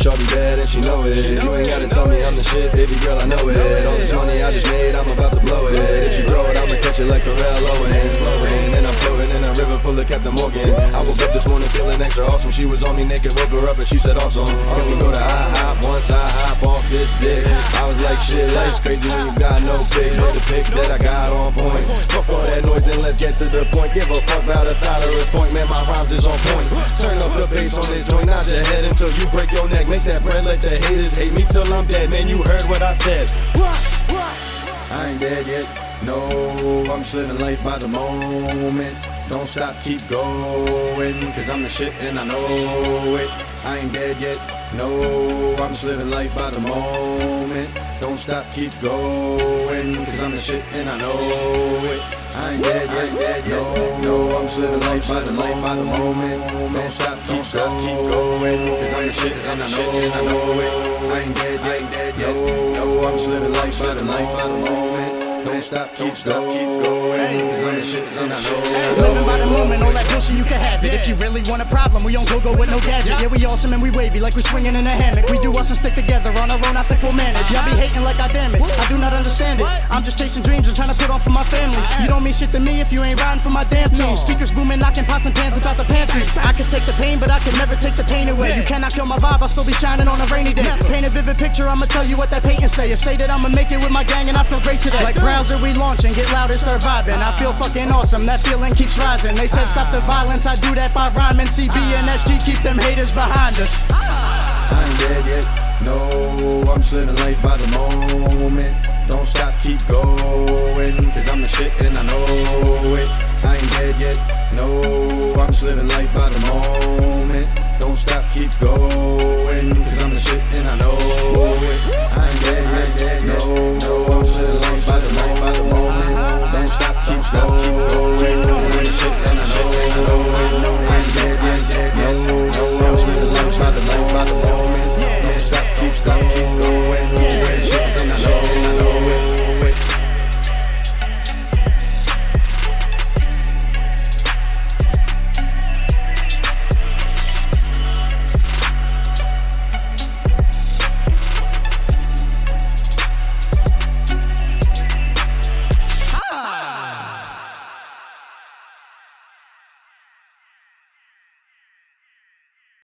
Shorty bad and she know it. You ain't gotta tell me I'm the shit, baby girl, I know it. All this money I just made, I'm about to blow it. If you grow it, I'ma catch it like Terrell Owens. Flowing, a river full of Captain Morgan. I woke up this morning feeling extra awesome. She was on me naked, woke her up and she said awesome. Can we go to IHOP once I hop off this dick? I was like shit, life's crazy when you got no pics. but the pics that I got on point. Fuck all that noise and let's get to the point. Give a fuck about a thyroid point, man. My rhymes is on point. Turn up the bass on this joint, not your head until you break your neck. Make that bread, let the haters hate me till I'm dead. Man, you heard what I said. I ain't dead yet. No, I'm just living life by the moment. Don't stop, keep going. Cause I'm the shit and I know it. I ain't dead yet. No, I'm just living life by the moment. Don't stop, keep going. Cause I'm the shit and I know it. I ain't dead yet. No, no, I'm just living life by the life by the moment. Don't stop, keep going. Cause I'm the shit and I know it. I ain't dead yet. No, no, I'm just living life by the life by the moment. Don't stop, keep going. Cause I'm the shit and I know it. Living by the moment, we on go go with no gadget. Yeah, we awesome and we wavy like we swinging in a hammock. We do us and stick together on our own. I think we'll manage. Y'all be hating like I damn it. I do not understand it. I'm just chasing dreams and trying to put on for my family. You don't mean shit to me if you ain't riding for my damn team. Speakers booming, knocking pots and pans about the pantry. I can take the pain, but I can never take the pain away. You cannot kill my vibe. I'll still be shining on a rainy day. Paint a vivid picture. I'ma tell you what that painting say. You say that I'ma make it with my gang and I feel great today. Like browser, we launching. Get loud and start vibing. I feel fucking awesome. That feeling keeps rising. They said stop the violence. I do that by rhyming. CB and SG keep them haters behind us. I ain't dead yet. No, I'm just living life by the moment. Don't stop, keep going. Cause I'm the shit and I know it. I ain't dead yet. No, I'm just living life by the moment. Don't stop, keep going.